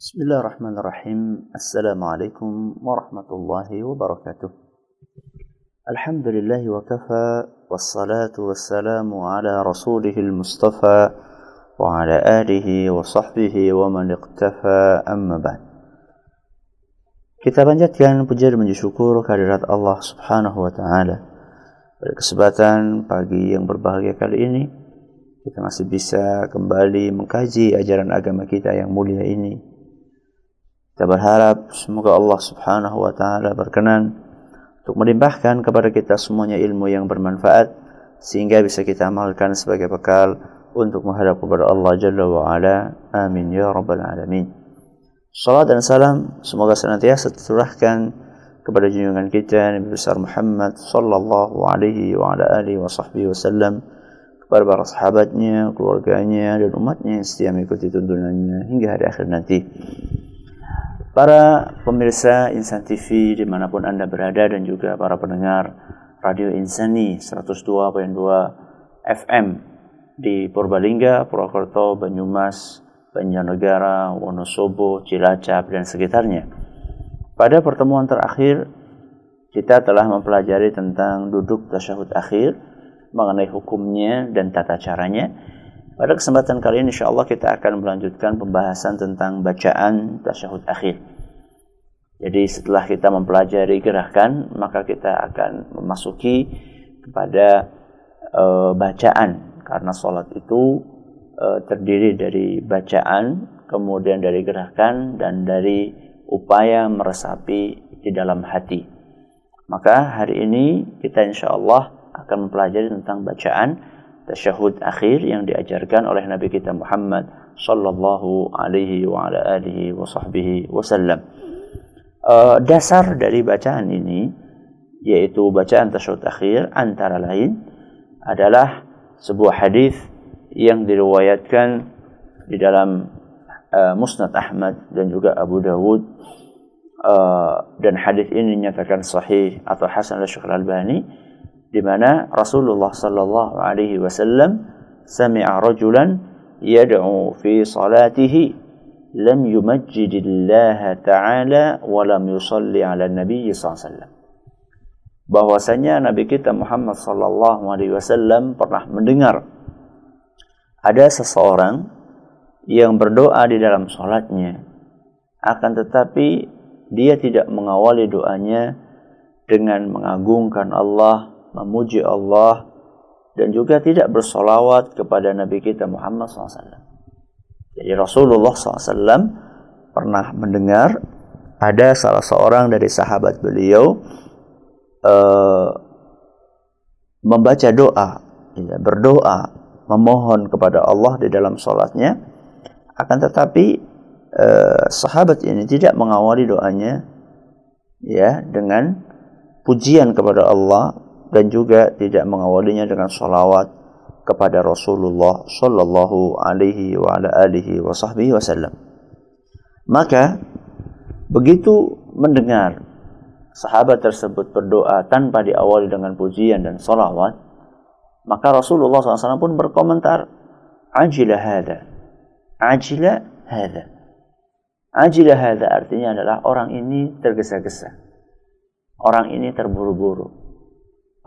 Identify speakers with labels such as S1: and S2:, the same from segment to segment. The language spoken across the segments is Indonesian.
S1: بسم الله الرحمن الرحيم. السلام عليكم ورحمة الله وبركاته. الحمد لله وكفى والصلاة والسلام على رسوله المصطفى وعلى آله وصحبه ومن اقتفى. أما بعد. كتابا جت كان بجر من شكور كاريرات الله سبحانه وتعالى Kesempatan pagi yang berbahagia kali ini kita masih bisa kembali mengkaji ajaran agama kita yang mulia ini. Kita berharap semoga Allah Subhanahu wa taala berkenan untuk melimpahkan kepada kita semuanya ilmu yang bermanfaat sehingga bisa kita amalkan sebagai bekal untuk menghadap kepada Allah Jalla wa ala. Amin ya rabbal alamin. Salat dan salam semoga senantiasa tercurahkan kepada junjungan kita Nabi besar Muhammad sallallahu alaihi wa ala alihi wa sahbihi wasallam kepada para sahabatnya, keluarganya dan umatnya yang setia mengikuti tuntunannya hingga hari akhir nanti. Para pemirsa Insan TV di mana pun Anda berada dan juga para pendengar Radio Insani 102.2 FM di Purbalingga, Purwokerto, Banyumas, Banjarnegara, Wonosobo, Cilacap, dan sekitarnya. Pada pertemuan terakhir, kita telah mempelajari tentang duduk tasyahud akhir, mengenai hukumnya dan tata caranya. Pada kesempatan kali ini, insya Allah kita akan melanjutkan pembahasan tentang bacaan tasyahud akhir. Jadi setelah kita mempelajari gerakan, maka kita akan memasuki kepada uh, bacaan. Karena sholat itu uh, terdiri dari bacaan, kemudian dari gerakan dan dari upaya meresapi di dalam hati. Maka hari ini kita insya Allah akan mempelajari tentang bacaan tasyahud akhir yang diajarkan oleh Nabi kita Muhammad sallallahu alaihi wa ala alihi wa sahbihi wasallam. Uh, dasar dari bacaan ini yaitu bacaan tasyahud akhir antara lain adalah sebuah hadis yang diriwayatkan di dalam uh, Musnad Ahmad dan juga Abu Dawud uh, dan hadis ini dinyatakan sahih atau hasan oleh Syekh Al-Albani di mana Rasulullah sallallahu alaihi wasallam sami'a rajulan yad'u fi salatihi lam yumajjidillah ta'ala wa lam yusalli ala nabi sallallahu alaihi wasallam. Bahwasanya Nabi kita Muhammad sallallahu alaihi wasallam pernah mendengar ada seseorang yang berdoa di dalam sholatnya akan tetapi dia tidak mengawali doanya dengan mengagungkan Allah, memuji Allah dan juga tidak bersolawat kepada Nabi kita Muhammad SAW. Jadi Rasulullah SAW pernah mendengar ada salah seorang dari sahabat beliau uh, membaca doa, ya, berdoa memohon kepada Allah di dalam sholatnya akan tetapi eh, sahabat ini tidak mengawali doanya ya dengan pujian kepada Allah dan juga tidak mengawalinya dengan sholawat kepada Rasulullah Shallallahu Alaihi wa ala alihi wa wasallam. Maka begitu mendengar sahabat tersebut berdoa tanpa diawali dengan pujian dan sholawat, maka Rasulullah SAW pun berkomentar, Ajila hada. Ajila hada. Ajila hada artinya adalah orang ini tergesa-gesa. Orang ini terburu-buru.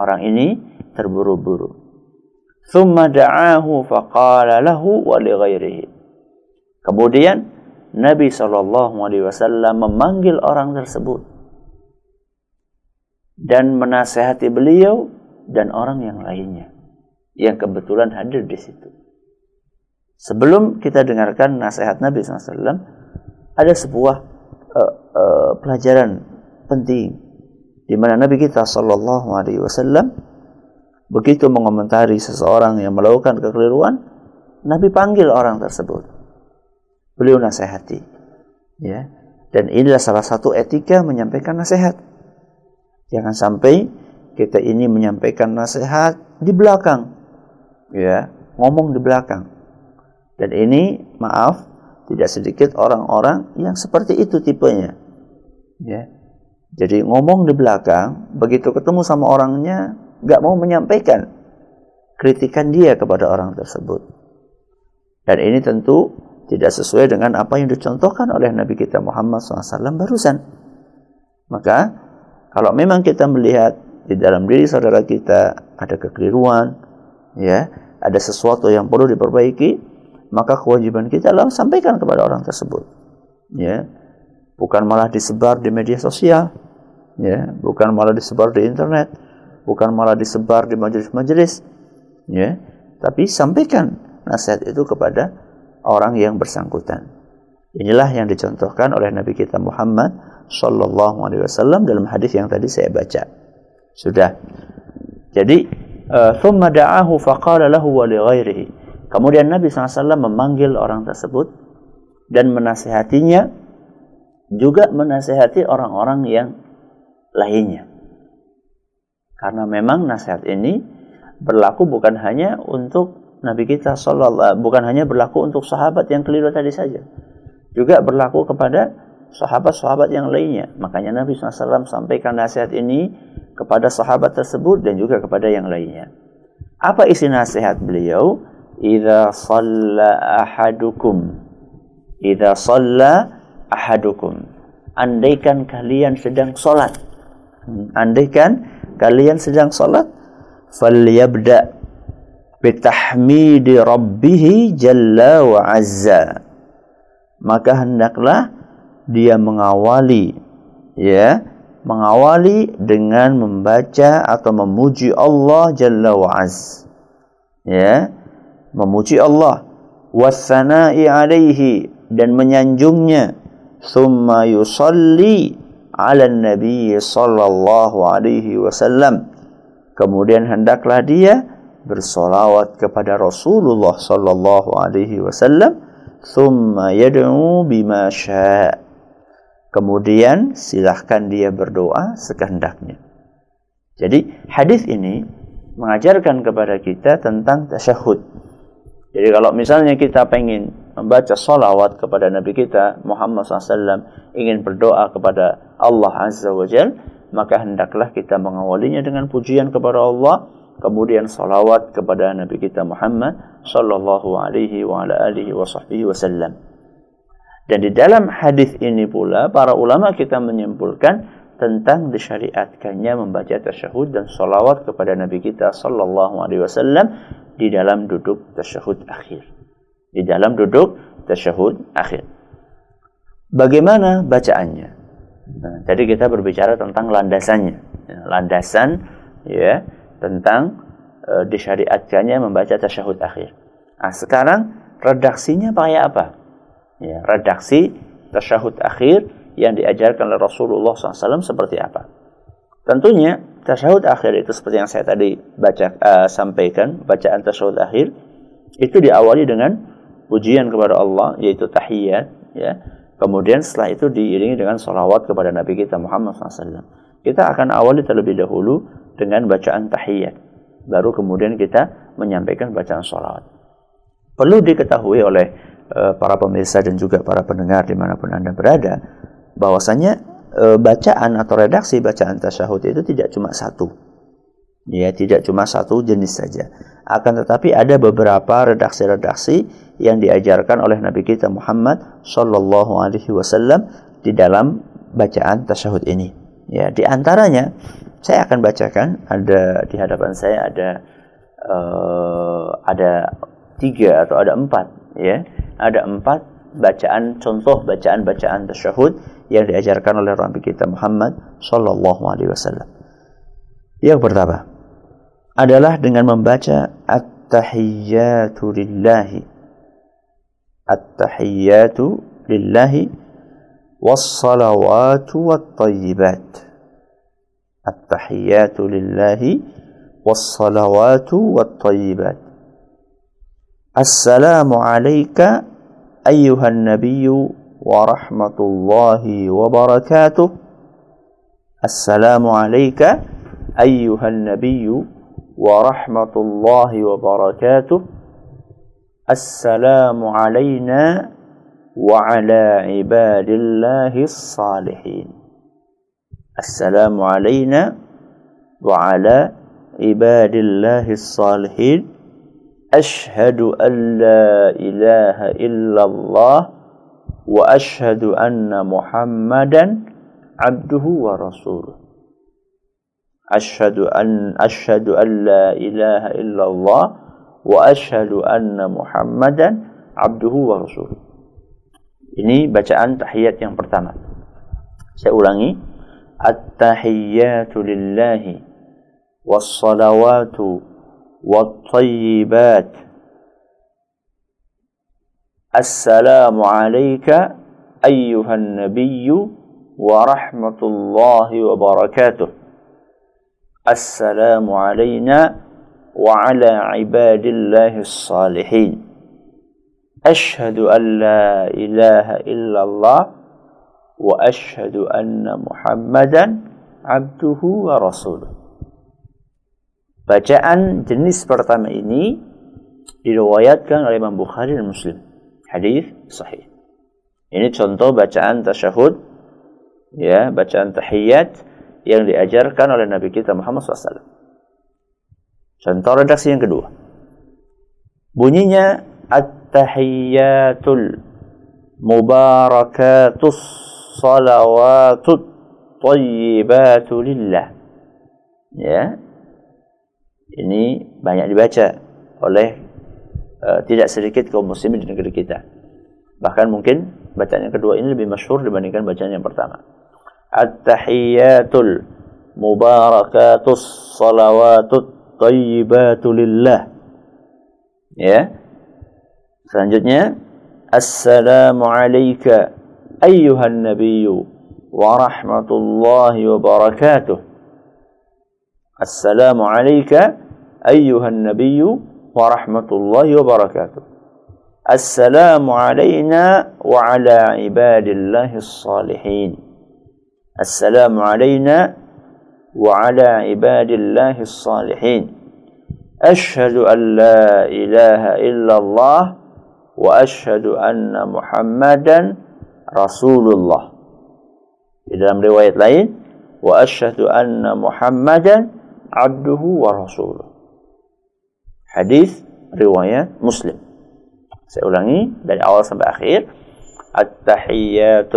S1: Orang ini terburu-buru. Thumma da'ahu faqala lahu wa li ghairihi. Kemudian Nabi SAW memanggil orang tersebut dan menasehati beliau dan orang yang lainnya yang kebetulan hadir di situ. Sebelum kita dengarkan nasihat Nabi SAW, ada sebuah uh, uh, pelajaran penting di mana Nabi kita Shallallahu Alaihi Wasallam begitu mengomentari seseorang yang melakukan kekeliruan, Nabi panggil orang tersebut. Beliau nasihati, ya. Dan inilah salah satu etika menyampaikan nasihat. Jangan sampai kita ini menyampaikan nasihat di belakang ya ngomong di belakang dan ini maaf tidak sedikit orang-orang yang seperti itu tipenya ya jadi ngomong di belakang begitu ketemu sama orangnya nggak mau menyampaikan kritikan dia kepada orang tersebut dan ini tentu tidak sesuai dengan apa yang dicontohkan oleh Nabi kita Muhammad SAW barusan. Maka kalau memang kita melihat di dalam diri saudara kita ada kekeliruan, ya, ada sesuatu yang perlu diperbaiki, maka kewajiban kita adalah sampaikan kepada orang tersebut. Ya. Bukan malah disebar di media sosial, ya, bukan malah disebar di internet, bukan malah disebar di majelis-majelis, ya, tapi sampaikan nasihat itu kepada orang yang bersangkutan. Inilah yang dicontohkan oleh Nabi kita Muhammad Sallallahu Alaihi Wasallam dalam hadis yang tadi saya baca. Sudah. Jadi, uh, thumma da'ahu wa li ghairihi. Kemudian Nabi SAW memanggil orang tersebut dan menasehatinya juga menasehati orang-orang yang lainnya. Karena memang nasihat ini berlaku bukan hanya untuk Nabi kita sallallahu bukan hanya berlaku untuk sahabat yang keliru tadi saja. Juga berlaku kepada sahabat-sahabat yang lainnya. Makanya Nabi SAW sampaikan nasihat ini kepada sahabat tersebut dan juga kepada yang lainnya. Apa isi nasihat beliau? Idza shalla ahadukum. Idza shalla ahadukum. Andaikan kalian sedang salat. Andaikan kalian sedang salat, falyabda bitahmidi rabbih jalla wa azza. Maka hendaklah dia mengawali ya mengawali dengan membaca atau memuji Allah Jalla wa Az ya memuji Allah wasana'i alaihi dan menyanjungnya thumma yusalli ala nabi sallallahu alaihi wasallam kemudian hendaklah dia bersolawat kepada Rasulullah sallallahu alaihi wasallam thumma yad'u bima syaa Kemudian silahkan dia berdoa sekehendaknya. Jadi hadis ini mengajarkan kepada kita tentang tasyahud. Jadi kalau misalnya kita pengen membaca salawat kepada Nabi kita Muhammad SAW, ingin berdoa kepada Allah Azza wa Jal, maka hendaklah kita mengawalinya dengan pujian kepada Allah, kemudian salawat kepada Nabi kita Muhammad Sallallahu Alaihi wa ala alihi wa sahbihi wasallam. Dan di dalam hadis ini pula para ulama kita menyimpulkan tentang disyariatkannya membaca tasyahud dan salawat kepada Nabi kita sallallahu alaihi wasallam di dalam duduk tasyahud akhir. Di dalam duduk tasyahud akhir. Bagaimana bacaannya? Nah, tadi kita berbicara tentang landasannya. Ya, landasan ya tentang e, disyariatkannya membaca tasyahud akhir. Nah, sekarang redaksinya pakai apa? ya, redaksi tasyahud akhir yang diajarkan oleh Rasulullah SAW seperti apa. Tentunya tasyahud akhir itu seperti yang saya tadi baca uh, sampaikan bacaan tasyahud akhir itu diawali dengan pujian kepada Allah yaitu tahiyat ya. Kemudian setelah itu diiringi dengan salawat kepada Nabi kita Muhammad SAW. Kita akan awali terlebih dahulu dengan bacaan tahiyat. Baru kemudian kita menyampaikan bacaan salawat. Perlu diketahui oleh Eh, para pemirsa dan juga para pendengar di mana pun anda berada bahwasanya e, bacaan atau redaksi bacaan tasyahud itu tidak cuma satu ya tidak cuma satu jenis saja. Akan tetapi ada beberapa redaksi-redaksi yang diajarkan oleh Nabi kita Muhammad Shallallahu Alaihi Wasallam di dalam bacaan tasyahud ini. Ya di antaranya saya akan bacakan ada di hadapan saya ada uh, ada tiga atau ada empat ya. Ada empat bacaan contoh bacaan-bacaan tasyahud yang diajarkan oleh Nabi kita Muhammad sallallahu alaihi wasallam. Yang pertama adalah dengan membaca at-tahiyyatu lillahi at-tahiyyatu lillahi was-salawatu wat-tayyibat at-tahiyyatu lillahi was-salawatu wat-tayyibat Assalamu alayka أيها النبي ورحمة الله وبركاته السلام عليك أيها النبي ورحمة الله وبركاته. السلام علينا وعلى عباد الله الصالحين. السلام علينا وعلى عباد الله الصالحين. أشهد أن لا إله إلا الله وأشهد أن محمدا عبده ورسوله. أشهد أن أشهد أن لا إله إلا الله وأشهد أن محمدا عبده ورسوله Ini bacaan tahiyat yang pertama. Saya ulangi. At-tahiyyatu lillahi was-salawatu wat-tayyibat. Assalamu alayka ayyuhan nabiyyu wa rahmatullahi wa barakatuh. السلام علينا وعلى عباد الله الصالحين أشهد أن لا إله إلا الله وأشهد أن محمدا عبده ورسوله Bacaan jenis pertama ini diriwayatkan oleh Imam Bukhari dan Muslim. Hadis sahih. Ini contoh bacaan tasyahud, ya, bacaan tahiyat yang diajarkan oleh Nabi kita Muhammad SAW. Contoh redaksi yang kedua. Bunyinya At-tahiyyatul mubarakatus salawatut tayyibatu. Ya. Ini banyak dibaca oleh uh, tidak sedikit kaum muslimin di negeri kita. Bahkan mungkin bacaan yang kedua ini lebih masyhur dibandingkan bacaan yang pertama. At-tahiyyatul mubarakatus salawatut tayyibatu lillah. Ya. Selanjutnya Assalamu alayka ayyuhan nabiyyu wa rahmatullahi wa barakatuh. Assalamu alayka ayyuhan nabiyyu wa rahmatullahi wa barakatuh. Assalamu alayna wa ala ibadillahi salihin. السلام علينا وعلى عباد الله الصالحين. أشهد أن لا إله إلا الله وأشهد أن محمدا رسول الله إذا dalam riwayat lain وأشهد أن محمدا عبده ورسوله. حديث رواية مسلم سأولاني dari awal sampai akhir. التحيات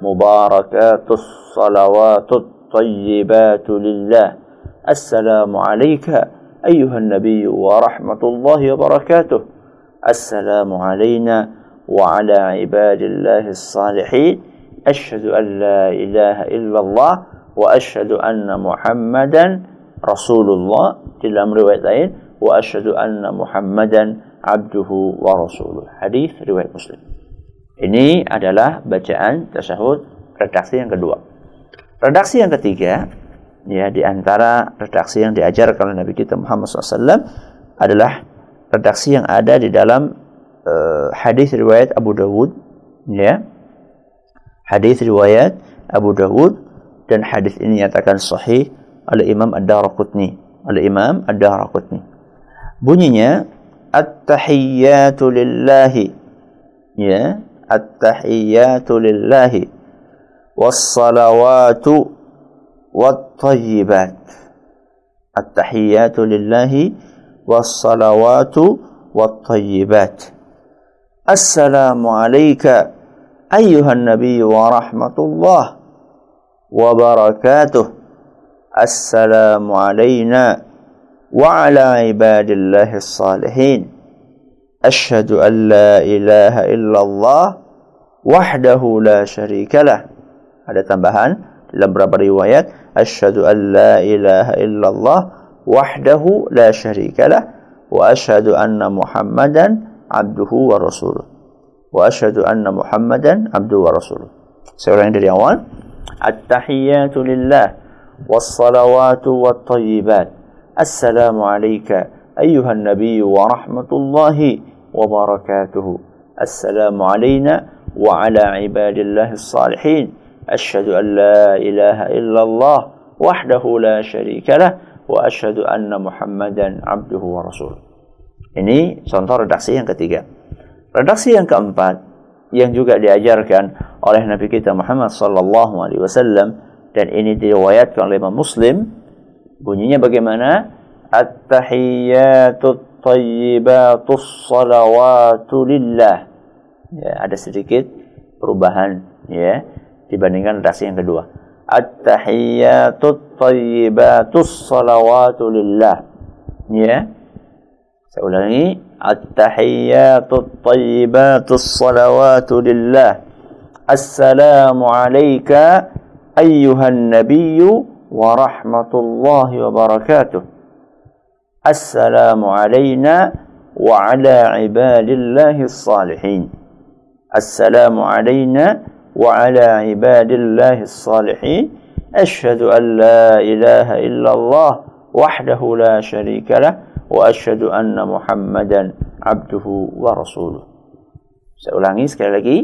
S1: mubarakatus الصلوات الطيبات لله. السلام عليك أيها النبي ورحمة الله وبركاته. السلام علينا وعلى عباد الله الصالحين. أشهد أن لا إله إلا الله وأشهد أن محمدا رسول الله dalam riwayat lain wa asyhadu anna Muhammadan abduhu wa rasuluh. Ini adalah bacaan tasyahud redaksi yang kedua. Redaksi yang ketiga, ya di antara redaksi yang diajarkan oleh Nabi kita Muhammad SAW adalah redaksi yang ada di dalam uh, hadis riwayat Abu Dawud, ya. Hadis riwayat Abu Dawud dan hadis ini nyatakan sahih oleh Imam Ad-Darqutni, oleh Imam Ad-Darqutni. Bunyinya at-tahiyyatu lillahi. Ya, at-tahiyyatu lillahi والصلوات والطيبات. التحيات لله والصلوات والطيبات. السلام عليك أيها النبي ورحمة الله وبركاته. السلام علينا وعلى عباد الله الصالحين. أشهد أن لا إله إلا الله وحده لا شريك له. هذا تنبهان لبرب روايات أشهد أن لا إله إلا الله وحده لا شريك له وأشهد أن محمدا عبده ورسوله وأشهد أن محمدا عبده ورسوله سيورين دي التحيات لله والصلوات والطيبات السلام عليك أيها النبي ورحمة الله وبركاته السلام علينا وعلى عباد الله الصالحين أشهد أن لا إله إلا الله وحده لا شريك له وأشهد أن محمدا عبده ورسوله Ini contoh redaksi yang ketiga. Redaksi yang keempat yang juga diajarkan oleh Nabi kita Muhammad sallallahu alaihi wasallam dan ini diriwayatkan oleh Imam Muslim bunyinya bagaimana? At-tahiyyatut tayyibatus salawatu lillah. Ya, ada sedikit perubahan ya dibandingkan redaksi yang kedua. At-tahiyyatut tayyibatus salawatu lillah. Ya. Saya ulangi. At-tahiyyatut tayyibatus salawatu lillah. Assalamu alayka ayyuhan nabiyyu wa rahmatullahi wa barakatuh. Assalamu alayna wa ala ibadillahi salihin. Assalamu alayna وعلى عباد الله الصالحين. أشهد أن لا إله إلا الله وحده لا شريك له وأشهد أن محمدا عبده ورسوله. سأulangi sekali lagi.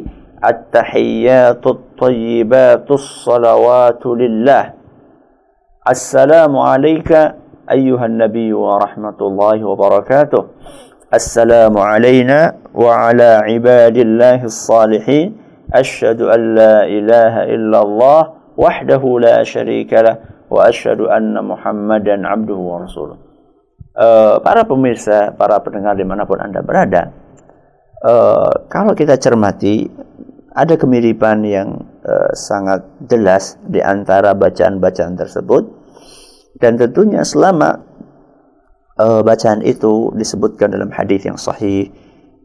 S1: التحيات الطيبات الصلوات لله. السلام عليك أيها النبي ورحمة الله وبركاته. السلام علينا وعلى عباد الله الصالحين. أشهد أن لا إله إلا الله وحده لا شريك له وأشهد أن محمدا عبده ورسوله. Eh, para pemirsa, para pendengar di mana pun Anda berada, eh, kalau kita cermati, ada kemiripan yang eh, sangat jelas di antara bacaan-bacaan tersebut dan tentunya selama uh, bacaan itu disebutkan dalam hadis yang sahih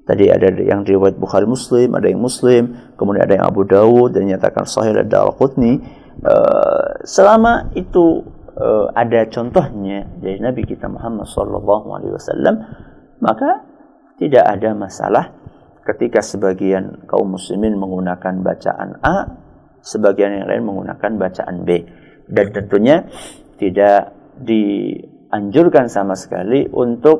S1: Tadi ada yang riwayat Bukhari Muslim, ada yang Muslim, kemudian ada yang Abu Dawud dan nyatakan Sahih ada Al-Qutni. Uh, selama itu uh, ada contohnya dari Nabi kita Muhammad sallallahu alaihi wasallam, maka tidak ada masalah ketika sebagian kaum muslimin menggunakan bacaan A, sebagian yang lain menggunakan bacaan B. Dan tentunya tidak dianjurkan sama sekali untuk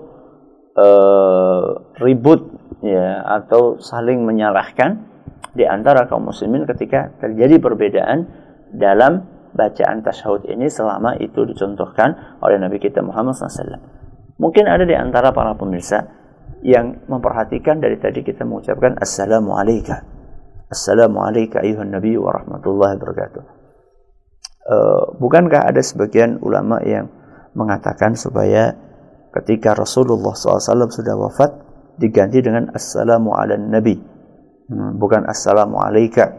S1: uh, ribut ya atau saling menyalahkan di antara kaum muslimin ketika terjadi perbedaan dalam bacaan tasyahud ini selama itu dicontohkan oleh Nabi kita Muhammad SAW. Mungkin ada di antara para pemirsa yang memperhatikan dari tadi kita mengucapkan Assalamu alayka. Assalamu alayka ayuhan Nabi wa rahmatullahi wabarakatuh. Uh, bukankah ada sebagian ulama yang mengatakan supaya ketika Rasulullah SAW sudah wafat diganti dengan assalamu ala nabi? Hmm, bukan assalamu alaika.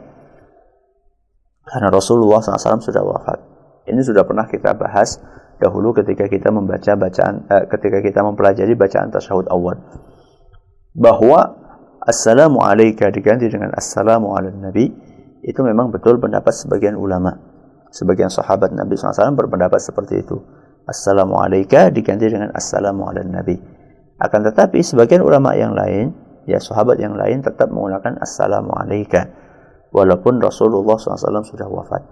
S1: Karena Rasulullah SAW sudah wafat. Ini sudah pernah kita bahas dahulu ketika kita membaca bacaan eh, ketika kita mempelajari bacaan tasyahud awal. Bahwa assalamu alaika diganti dengan assalamu ala nabi itu memang betul pendapat sebagian ulama sebagian sahabat Nabi SAW berpendapat seperti itu assalamu alaika diganti dengan assalamu ala nabi akan tetapi sebagian ulama yang lain, ya sahabat yang lain tetap menggunakan assalamu alaika walaupun Rasulullah SAW sudah wafat.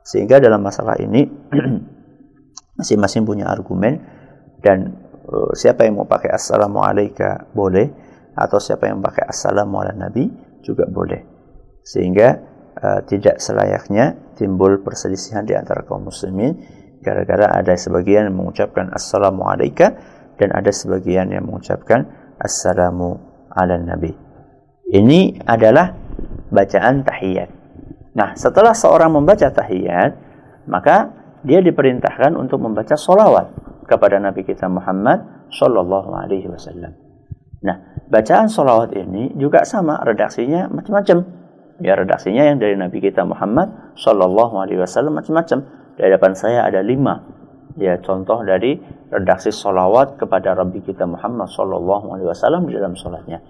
S1: Sehingga dalam masalah ini masing-masing punya argumen dan uh, siapa yang mau pakai assalamu alaika boleh atau siapa yang pakai assalamu ala nabi juga boleh. Sehingga uh, tidak selayaknya timbul perselisihan di antara kaum muslimin gara-gara ada sebagian yang mengucapkan assalamu alaika dan ada sebagian yang mengucapkan assalamu ala nabi. Ini adalah bacaan tahiyat. Nah, setelah seorang membaca tahiyat, maka dia diperintahkan untuk membaca solawat kepada Nabi kita Muhammad Shallallahu Alaihi Wasallam. Nah, bacaan solawat ini juga sama redaksinya macam-macam. Ya, redaksinya yang dari Nabi kita Muhammad Shallallahu Alaihi Wasallam macam-macam. Di hadapan saya ada lima ya contoh dari redaksi solawat kepada Rabbi kita Muhammad Sallallahu Alaihi Wasallam di dalam sholatnya.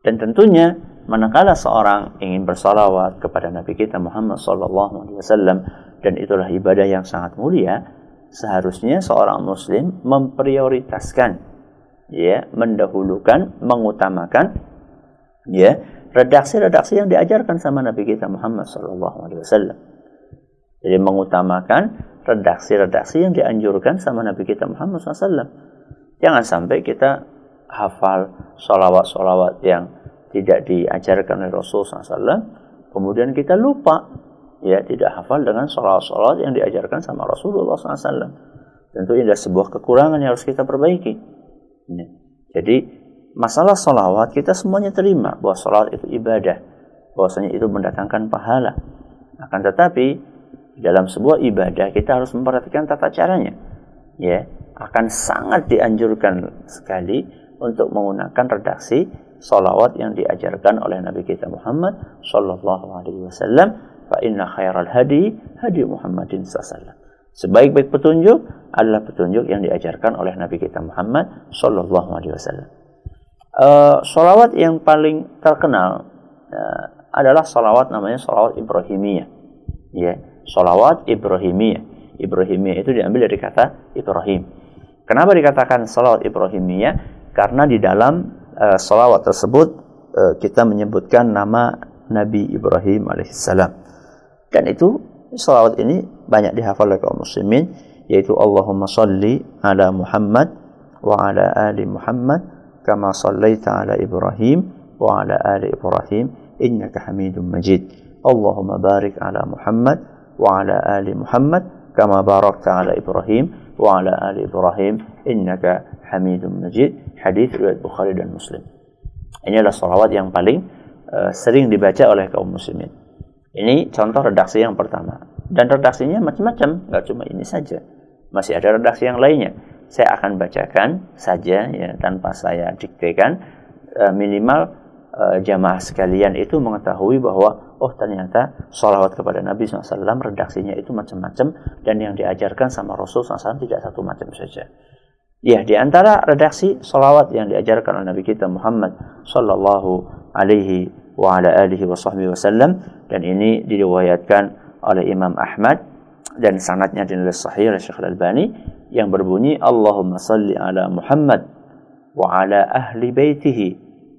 S1: Dan tentunya manakala seorang ingin bersolawat kepada Nabi kita Muhammad Sallallahu Alaihi Wasallam dan itulah ibadah yang sangat mulia, seharusnya seorang Muslim memprioritaskan, ya, mendahulukan, mengutamakan, ya, redaksi-redaksi yang diajarkan sama Nabi kita Muhammad Sallallahu Alaihi Wasallam. Jadi mengutamakan redaksi-redaksi yang dianjurkan sama Nabi kita Muhammad SAW. Jangan sampai kita hafal solawat-solawat yang tidak diajarkan oleh Rasul SAW, kemudian kita lupa, ya tidak hafal dengan solawat-solawat yang diajarkan sama Rasulullah SAW. Tentu ini adalah sebuah kekurangan yang harus kita perbaiki. Ya. Jadi masalah solawat kita semuanya terima bahwa solawat itu ibadah, bahwasanya itu mendatangkan pahala. Akan tetapi dalam sebuah ibadah kita harus memperhatikan tata caranya. Ya, akan sangat dianjurkan sekali untuk menggunakan redaksi salawat yang diajarkan oleh Nabi kita Muhammad sallallahu alaihi wasallam fa inna khairal hadi hadi Muhammadin sallallahu Sebaik-baik petunjuk adalah petunjuk yang diajarkan oleh Nabi kita Muhammad sallallahu alaihi wasallam. Uh, salawat yang paling terkenal uh, adalah salawat namanya salawat Ibrahimiyah. Ya, yeah. salawat Ibrahimiyah. Ibrahimiyah itu diambil dari kata Ibrahim. Kenapa dikatakan salawat Ibrahimiyah? Karena di dalam uh, salawat tersebut uh, kita menyebutkan nama Nabi Ibrahim alaihissalam. Dan itu salawat ini banyak dihafal oleh kaum muslimin yaitu Allahumma salli ala Muhammad wa ala ali Muhammad kama sallaita ala Ibrahim wa ala ali Ibrahim innaka Hamidum Majid. Allahumma barik ala Muhammad wa ala ali Muhammad kama barakta ala Ibrahim wa ala ali Ibrahim innaka Hamidum Majid. Hadis riwayat Bukhari dan Muslim. Ini adalah salawat yang paling uh, sering dibaca oleh kaum muslimin. Ini contoh redaksi yang pertama. Dan redaksinya macam-macam, nggak cuma ini saja. Masih ada redaksi yang lainnya. Saya akan bacakan saja ya tanpa saya diktekan e, minimal e, jamaah sekalian itu mengetahui bahwa oh ternyata sholawat kepada Nabi SAW redaksinya itu macam-macam dan yang diajarkan sama Rasul SAW tidak satu macam saja. Ya, di antara redaksi sholawat yang diajarkan oleh Nabi kita Muhammad Sallallahu Alaihi wa ala alihi wa wasallam dan ini diriwayatkan oleh Imam Ahmad dan sanadnya dinilai sahih oleh Syekh Al-Albani yang berbunyi Allahumma salli ala Muhammad wa ala ahli baitihi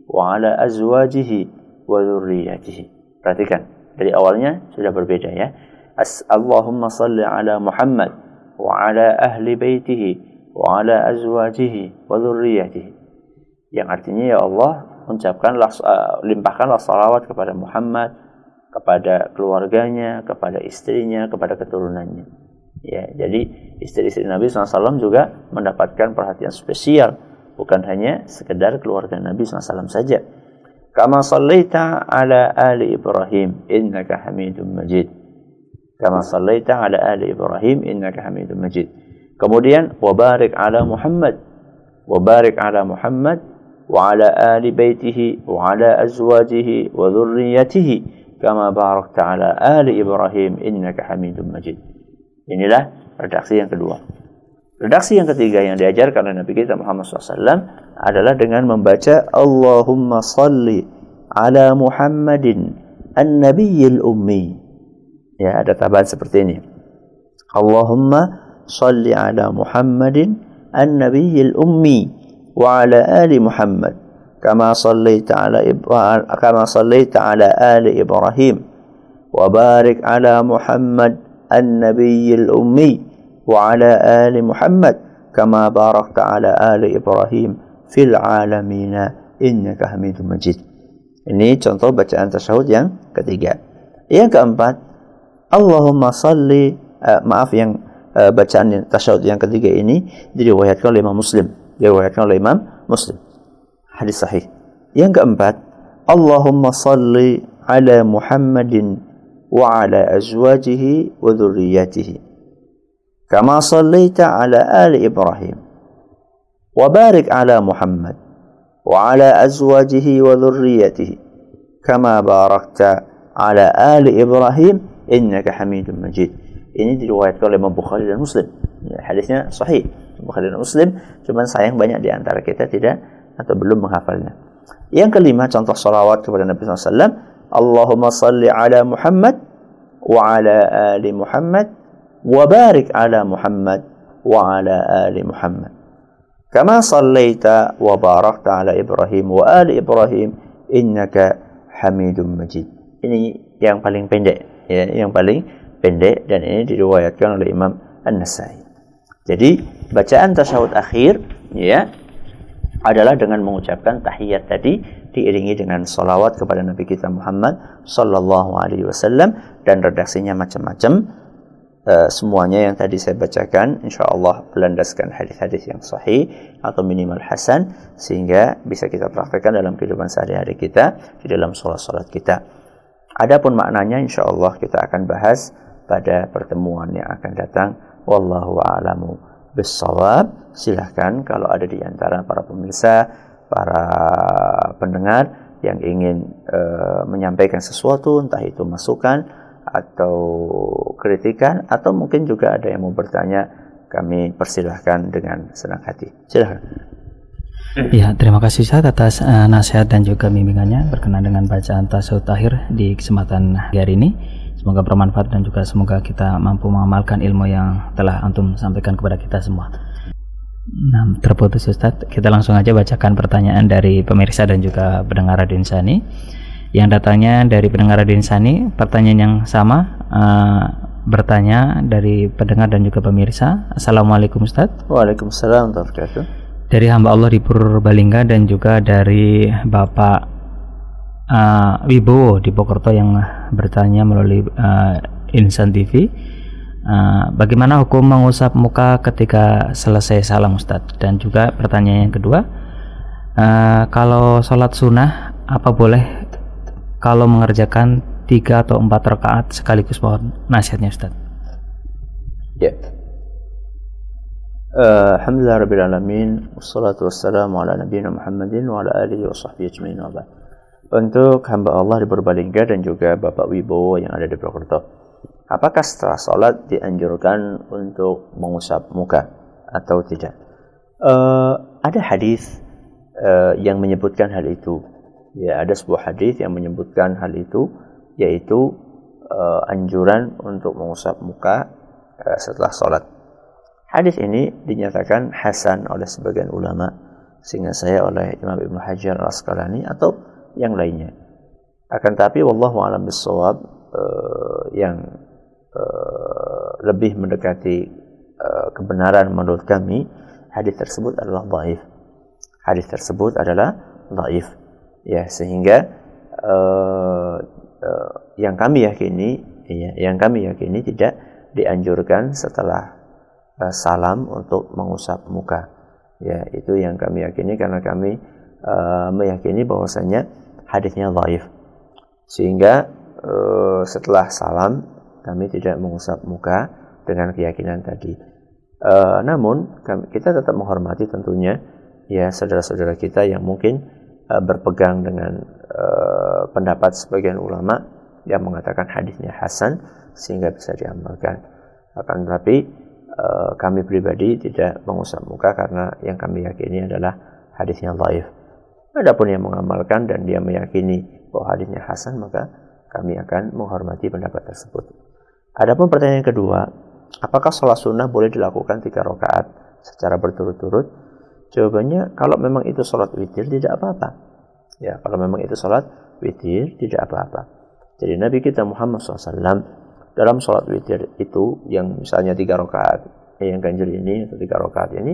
S1: wa ala azwajihi wa dzurriyyatihi. Perhatikan, dari awalnya sudah berbeda ya. As Allahumma salli ala Muhammad wa ala ahli baitihi wa ala azwajihi wa dzurriyyatihi. Yang artinya ya Allah ucapkanlah uh, limpahkanlah salawat kepada Muhammad kepada keluarganya kepada istrinya kepada keturunannya ya jadi istri-istri Nabi SAW juga mendapatkan perhatian spesial. Bukan hanya sekedar keluarga Nabi SAW saja. Kama sallaita ala ali Ibrahim innaka hamidum majid. Kama sallaita ala ali Ibrahim innaka hamidum majid. Kemudian wabarik ala Muhammad. Wabarik ala Muhammad wa ala ali baitihi wa ala azwajihi wa dhurriyyatihi kama barakta ala ali Ibrahim innaka hamidum majid. Inilah redaksi yang kedua. Redaksi yang ketiga yang diajarkan oleh Nabi kita Muhammad SAW adalah dengan membaca Allahumma salli ala Muhammadin an-nabiyil ummi. Ya, ada tambahan seperti ini. Allahumma salli ala Muhammadin an-nabiyil ummi wa ala ali Muhammad kama sallaita ala kama sallaita ala ali Ibrahim wa barik ala Muhammad an-nabiyil ummi وعلى آل محمد كما باركت على آل إبراهيم في العالمين إنك حميد مجيد Ini contoh bacaan tasyahud yang ketiga. Yang keempat, Allahumma salli, uh, maaf yang uh, bacaan tasyahud yang ketiga ini diriwayatkan oleh Imam Muslim diriwayatkan oleh Imam Muslim. Hadis sahih. Yang keempat, Allahumma salli ala Muhammadin wa ala azwajihi wa dhurriyyatihi. Ali Ibrahim. Wa barik ala Muhammad wa ala azwajihi wa dhurriyyatihi. Kama barakta ala ali Ibrahim innaka Hamidum Majid. Ini diriwayatkan oleh Imam Bukhari dan Muslim. Ya, hadisnya sahih. Bukhari dan Muslim, cuman sayang banyak di antara kita tidak atau belum menghafalnya. Yang kelima contoh salawat kepada Nabi SAW, Allahumma salli ala Muhammad wa ala ali Muhammad wa ala ali Muhammad. Kama sallaita wa barakta ala Ibrahim wa ali Ibrahim innaka Hamidum Majid. Ini yang paling pendek ya, yang paling pendek dan ini diriwayatkan oleh Imam An-Nasai. Jadi bacaan tasyahud akhir ya adalah dengan mengucapkan tahiyat tadi diiringi dengan salawat kepada Nabi kita Muhammad sallallahu alaihi wasallam dan redaksinya macam-macam uh, semuanya yang tadi saya bacakan insyaallah berlandaskan hadis-hadis yang sahih atau minimal hasan sehingga bisa kita praktekkan dalam kehidupan sehari-hari kita di dalam salat-salat kita. Adapun maknanya insyaallah kita akan bahas pada pertemuan yang akan datang wallahu a'lamu bisawab silahkan kalau ada di antara para pemirsa para pendengar yang ingin uh, menyampaikan sesuatu entah itu masukan atau kritikan atau mungkin juga ada yang mau bertanya kami persilahkan dengan senang hati silahkan
S2: Ya, terima kasih Ustaz atas uh, nasihat dan juga bimbingannya berkenan dengan bacaan tasawuf akhir di kesempatan hari ini. Semoga bermanfaat dan juga semoga kita mampu mengamalkan ilmu yang telah antum sampaikan kepada kita semua. Nah, terputus Ustaz, kita langsung aja bacakan pertanyaan dari pemirsa dan juga pendengar Radio Insani. Yang datanya dari pendengar Radio Insani, pertanyaan yang sama uh, bertanya dari pendengar dan juga pemirsa. Assalamualaikum Ustaz.
S1: Waalaikumsalam warahmatullahi
S2: dari hamba Allah di Purbalingga dan juga dari Bapak uh, Wibowo di Pokerto yang bertanya melalui uh, Insan TV uh, bagaimana hukum mengusap muka ketika selesai salam Ustadz dan juga pertanyaan yang kedua uh, kalau sholat sunnah apa boleh kalau mengerjakan tiga atau empat rakaat sekaligus mohon nasihatnya Ustadz
S1: ya. Uh, Alhamdulillah Rabbil Alamin Wassalatu wassalamu ala nabiyina Muhammadin Wa ala alihi wa sahbihi ajma'in wa Untuk hamba Allah di Purbalingga Dan juga Bapak Wibowo yang ada di Purwokerto Apakah setelah sholat dianjurkan untuk mengusap muka atau tidak? Uh, ada hadis uh, yang menyebutkan hal itu. Ya, ada sebuah hadis yang menyebutkan hal itu, yaitu uh, anjuran untuk mengusap muka uh, setelah sholat. Hadis ini dinyatakan hasan oleh sebagian ulama sehingga saya oleh Imam Ibnu Hajar Al-Asqalani atau yang lainnya. Akan tapi wallahu alam bisawab uh, yang uh, lebih mendekati kebenaran menurut kami hadis tersebut adalah dhaif. Hadis tersebut adalah dhaif. Ya, sehingga uh, uh, yang kami yakini ya, yang kami yakini tidak dianjurkan setelah uh, salam untuk mengusap muka. Ya, itu yang kami yakini karena kami uh, meyakini bahwasanya hadisnya dhaif. Sehingga uh, setelah salam kami tidak mengusap muka dengan keyakinan tadi. Uh, namun kami, kita tetap menghormati tentunya ya saudara-saudara kita yang mungkin uh, berpegang dengan uh, pendapat sebagian ulama yang mengatakan hadisnya hasan sehingga bisa diamalkan. Akan tetapi Eh, kami pribadi tidak mengusap muka karena yang kami yakini adalah hadisnya dhaif. Adapun yang mengamalkan dan dia meyakini bahwa hadisnya hasan maka kami akan menghormati pendapat tersebut. Adapun pertanyaan kedua, apakah sholat sunnah boleh dilakukan tiga rakaat secara berturut-turut? Jawabannya, kalau memang itu sholat witir tidak apa-apa. Ya, kalau memang itu sholat witir tidak apa-apa. Jadi Nabi kita Muhammad SAW dalam sholat witir itu yang misalnya tiga rakaat eh, yang ganjil ini atau tiga rakaat ini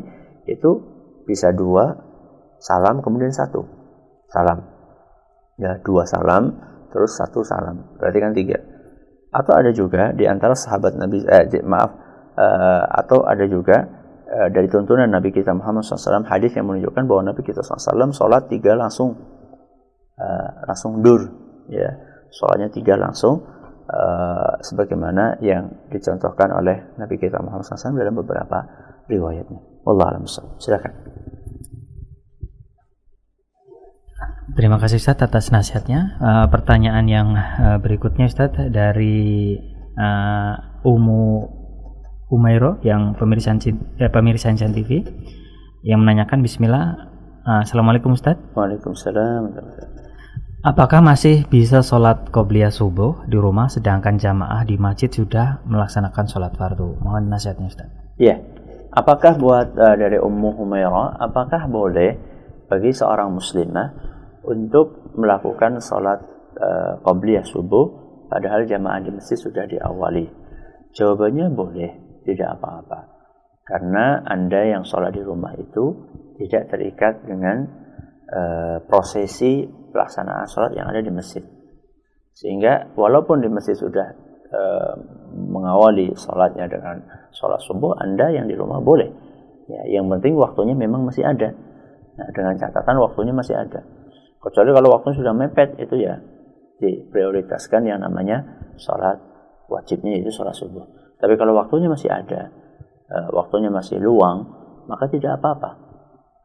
S1: itu bisa dua salam kemudian satu salam ya dua salam terus satu salam berarti kan tiga atau ada juga di antara sahabat Nabi eh, maaf eh, atau ada juga eh, dari tuntunan Nabi kita Muhammad SAW hadis yang menunjukkan bahwa Nabi kita SAW sholat tiga langsung eh, langsung dur ya sholatnya tiga langsung uh, sebagaimana yang dicontohkan oleh Nabi kita Muhammad SAW dalam beberapa riwayatnya. Allah alam Silakan.
S2: Terima kasih Ustaz atas nasihatnya. Uh, pertanyaan yang uh, berikutnya Ustaz dari uh, Umu Umairo yang pemirsa eh, pemirsa TV yang menanyakan Bismillah. Uh, Assalamualaikum Ustaz.
S1: Waalaikumsalam.
S2: Apakah masih bisa sholat qobliyah subuh di rumah sedangkan jamaah di masjid sudah melaksanakan sholat fardu? Mohon nasihatnya Ustaz.
S1: Iya. Apakah buat uh, dari Ummu Humairah, apakah boleh bagi seorang muslimah untuk melakukan sholat uh, qobliyah subuh padahal jamaah di masjid sudah diawali? Jawabannya boleh, tidak apa-apa. Karena Anda yang sholat di rumah itu tidak terikat dengan uh, prosesi pelaksanaan sholat yang ada di masjid. Sehingga walaupun di masjid sudah e, mengawali sholatnya dengan sholat subuh, Anda yang di rumah boleh. Ya, yang penting waktunya memang masih ada. Nah, dengan catatan waktunya masih ada. Kecuali kalau waktunya sudah mepet, itu ya diprioritaskan yang namanya sholat wajibnya itu sholat subuh. Tapi kalau waktunya masih ada, uh, waktunya masih luang, maka tidak apa-apa.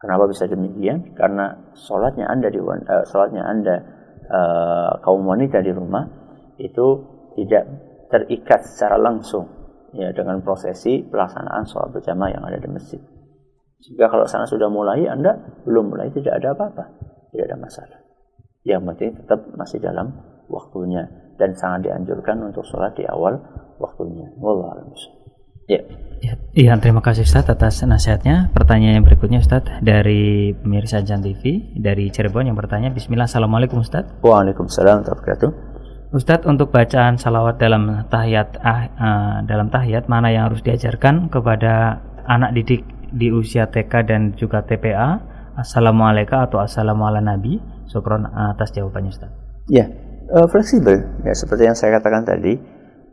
S1: Kenapa bisa demikian? Karena sholatnya anda di uh, sholatnya anda uh, kaum wanita di rumah itu tidak terikat secara langsung ya dengan prosesi pelaksanaan sholat berjamaah yang ada di masjid. Jika kalau sana sudah mulai, anda belum mulai tidak ada apa-apa, tidak ada masalah. Yang penting tetap masih dalam waktunya dan sangat dianjurkan untuk sholat di awal waktunya. Wallahu
S2: Ya. ya. Iya, terima kasih Ustaz atas nasihatnya. Pertanyaan yang berikutnya Ustaz dari pemirsa Jan TV dari Cirebon yang bertanya Bismillah Assalamualaikum Ustaz.
S1: Waalaikumsalam wabarakatuh.
S2: Ustadz untuk bacaan salawat dalam tahiyat ah, uh, dalam tahiyat mana yang harus diajarkan kepada anak didik di usia TK dan juga TPA Assalamualaikum atau Assalamualaikum Nabi Syukron atas jawabannya Ustaz
S1: Ya uh, fleksibel. Ya seperti yang saya katakan tadi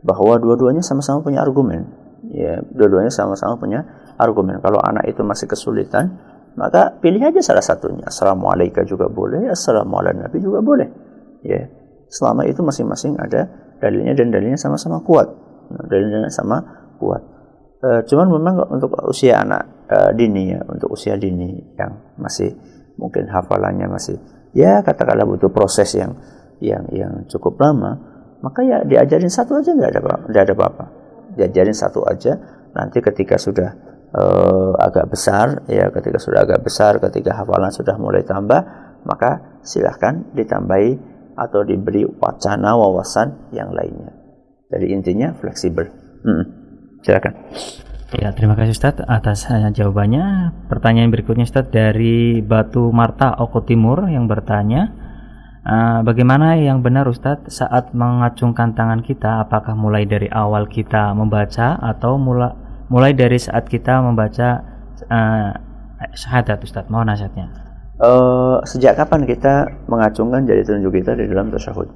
S1: bahwa dua-duanya sama-sama punya argumen. Ya dua-duanya sama-sama punya argumen. Kalau anak itu masih kesulitan maka pilih aja salah satunya. Assalamualaikum juga boleh assalamualaikum nabi juga boleh. Ya selama itu masing-masing ada dalilnya dan dalilnya sama-sama kuat. Nah, dalilnya sama kuat. E, cuman memang untuk usia anak e, dini ya untuk usia dini yang masih mungkin hafalannya masih ya katakanlah butuh proses yang yang yang cukup lama maka ya diajarin satu aja nggak ada nggak ada apa-apa diajarin satu aja nanti ketika sudah uh, agak besar ya ketika sudah agak besar ketika hafalan sudah mulai tambah maka silahkan ditambahi atau diberi wacana wawasan yang lainnya jadi intinya fleksibel hmm. silakan
S2: Ya, terima kasih Ustaz atas uh, jawabannya. Pertanyaan berikutnya Ustaz dari Batu Marta Oko Timur yang bertanya, Uh, bagaimana yang benar Ustadz? Saat mengacungkan tangan kita apakah mulai dari awal kita membaca atau mula, mulai dari saat kita membaca uh, syahadat Ustadz? Mohon nasihatnya.
S1: Uh, sejak kapan kita mengacungkan jari telunjuk kita di dalam tasyahud?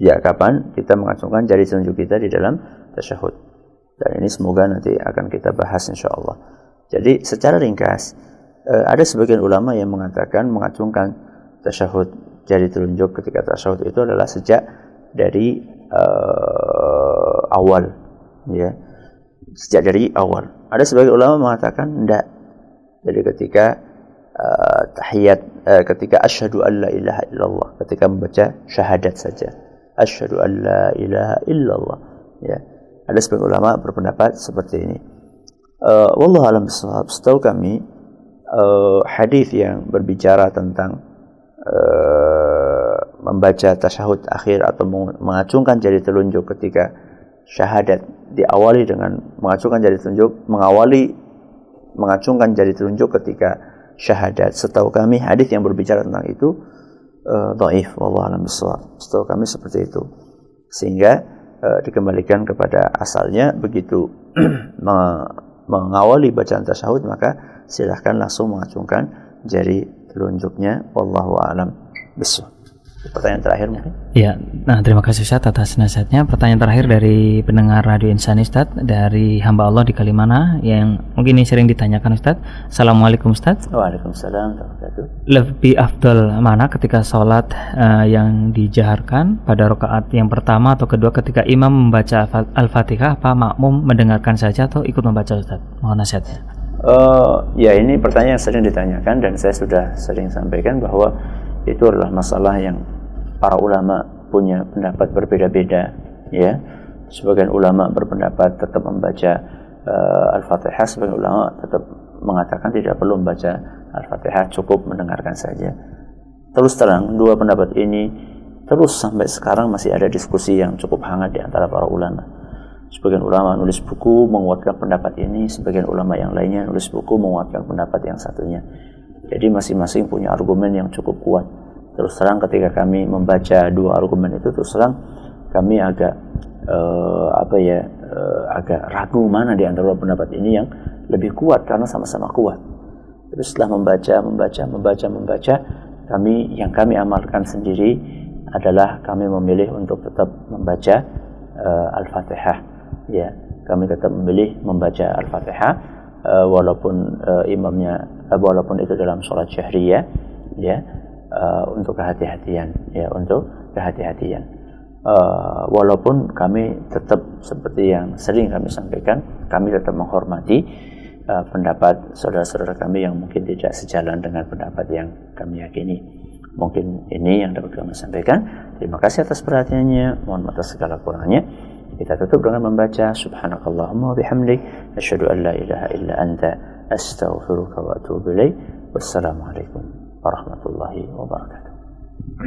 S1: Sejak kapan kita mengacungkan jari telunjuk kita di dalam tasyahud? Dan ini semoga nanti akan kita bahas insya Allah jadi secara ringkas ada sebagian ulama yang mengatakan mengacungkan tasyahud jari telunjuk ketika tasyahud itu adalah sejak dari uh, awal ya. Sejak dari awal. Ada sebagian ulama mengatakan tidak jadi ketika uh, tahiyat uh, ketika asyhadu alla ilaha illallah ketika membaca syahadat saja. Asyhadu alla ilaha illallah ya. Ada sebagian ulama berpendapat seperti ini. Uh, wallahu alam setahu kami uh, hadis yang berbicara tentang Eh, membaca tasyahud akhir atau mengacungkan jari telunjuk ketika syahadat diawali dengan mengacungkan jari telunjuk mengawali mengacungkan jari telunjuk ketika syahadat. Setahu kami hadis yang berbicara tentang itu uh, dhaif wallahu alam setahu kami seperti itu. Sehingga uh, dikembalikan kepada asalnya begitu mengawali bacaan tasyahud maka silahkan langsung mengacungkan jari telunjuknya. Wallahu alam besok pertanyaan terakhir mungkin?
S2: Ya nah terima kasih Ustaz atas nasihatnya. Pertanyaan terakhir dari pendengar Radio Insani Ustaz dari hamba Allah di Kalimana yang mungkin ini sering ditanyakan Ustaz. Assalamualaikum Ustaz.
S1: Waalaikumsalam
S2: lebih afdal mana ketika sholat uh, yang dijaharkan pada rakaat yang pertama atau kedua ketika imam membaca Al-Fatihah apa makmum mendengarkan saja atau ikut membaca Ustaz? Mohon nasihatnya
S1: Uh, ya ini pertanyaan yang sering ditanyakan dan saya sudah sering sampaikan bahwa itu adalah masalah yang para ulama punya pendapat berbeda-beda ya. Sebagian ulama berpendapat tetap membaca uh, al-fatihah sebagian ulama tetap mengatakan tidak perlu membaca al-fatihah cukup mendengarkan saja. Terus terang dua pendapat ini terus sampai sekarang masih ada diskusi yang cukup hangat di antara para ulama Sebagian ulama nulis buku menguatkan pendapat ini, sebagian ulama yang lainnya nulis buku menguatkan pendapat yang satunya. Jadi masing-masing punya argumen yang cukup kuat. Terus terang ketika kami membaca dua argumen itu terus terang kami agak uh, apa ya uh, agak ragu mana di antara pendapat ini yang lebih kuat karena sama-sama kuat. Terus setelah membaca, membaca, membaca, membaca, kami yang kami amalkan sendiri adalah kami memilih untuk tetap membaca uh, Al-Fatihah ya kami tetap memilih membaca Al-Fatihah uh, walaupun uh, imamnya uh, walaupun itu dalam sholat syahriyah ya uh, untuk kehati-hatian ya untuk kehati-hatian. Uh, walaupun kami tetap seperti yang sering kami sampaikan kami tetap menghormati uh, pendapat saudara-saudara kami yang mungkin tidak sejalan dengan pendapat yang kami yakini. Mungkin ini yang dapat kami sampaikan. Terima kasih atas perhatiannya. Mohon maaf atas segala kurangnya kita tutup dengan membaca subhanakallahumma bihamdik asyhadu an la ilaha illa anta astaghfiruka wa atubu ilaik wassalamualaikum warahmatullahi wabarakatuh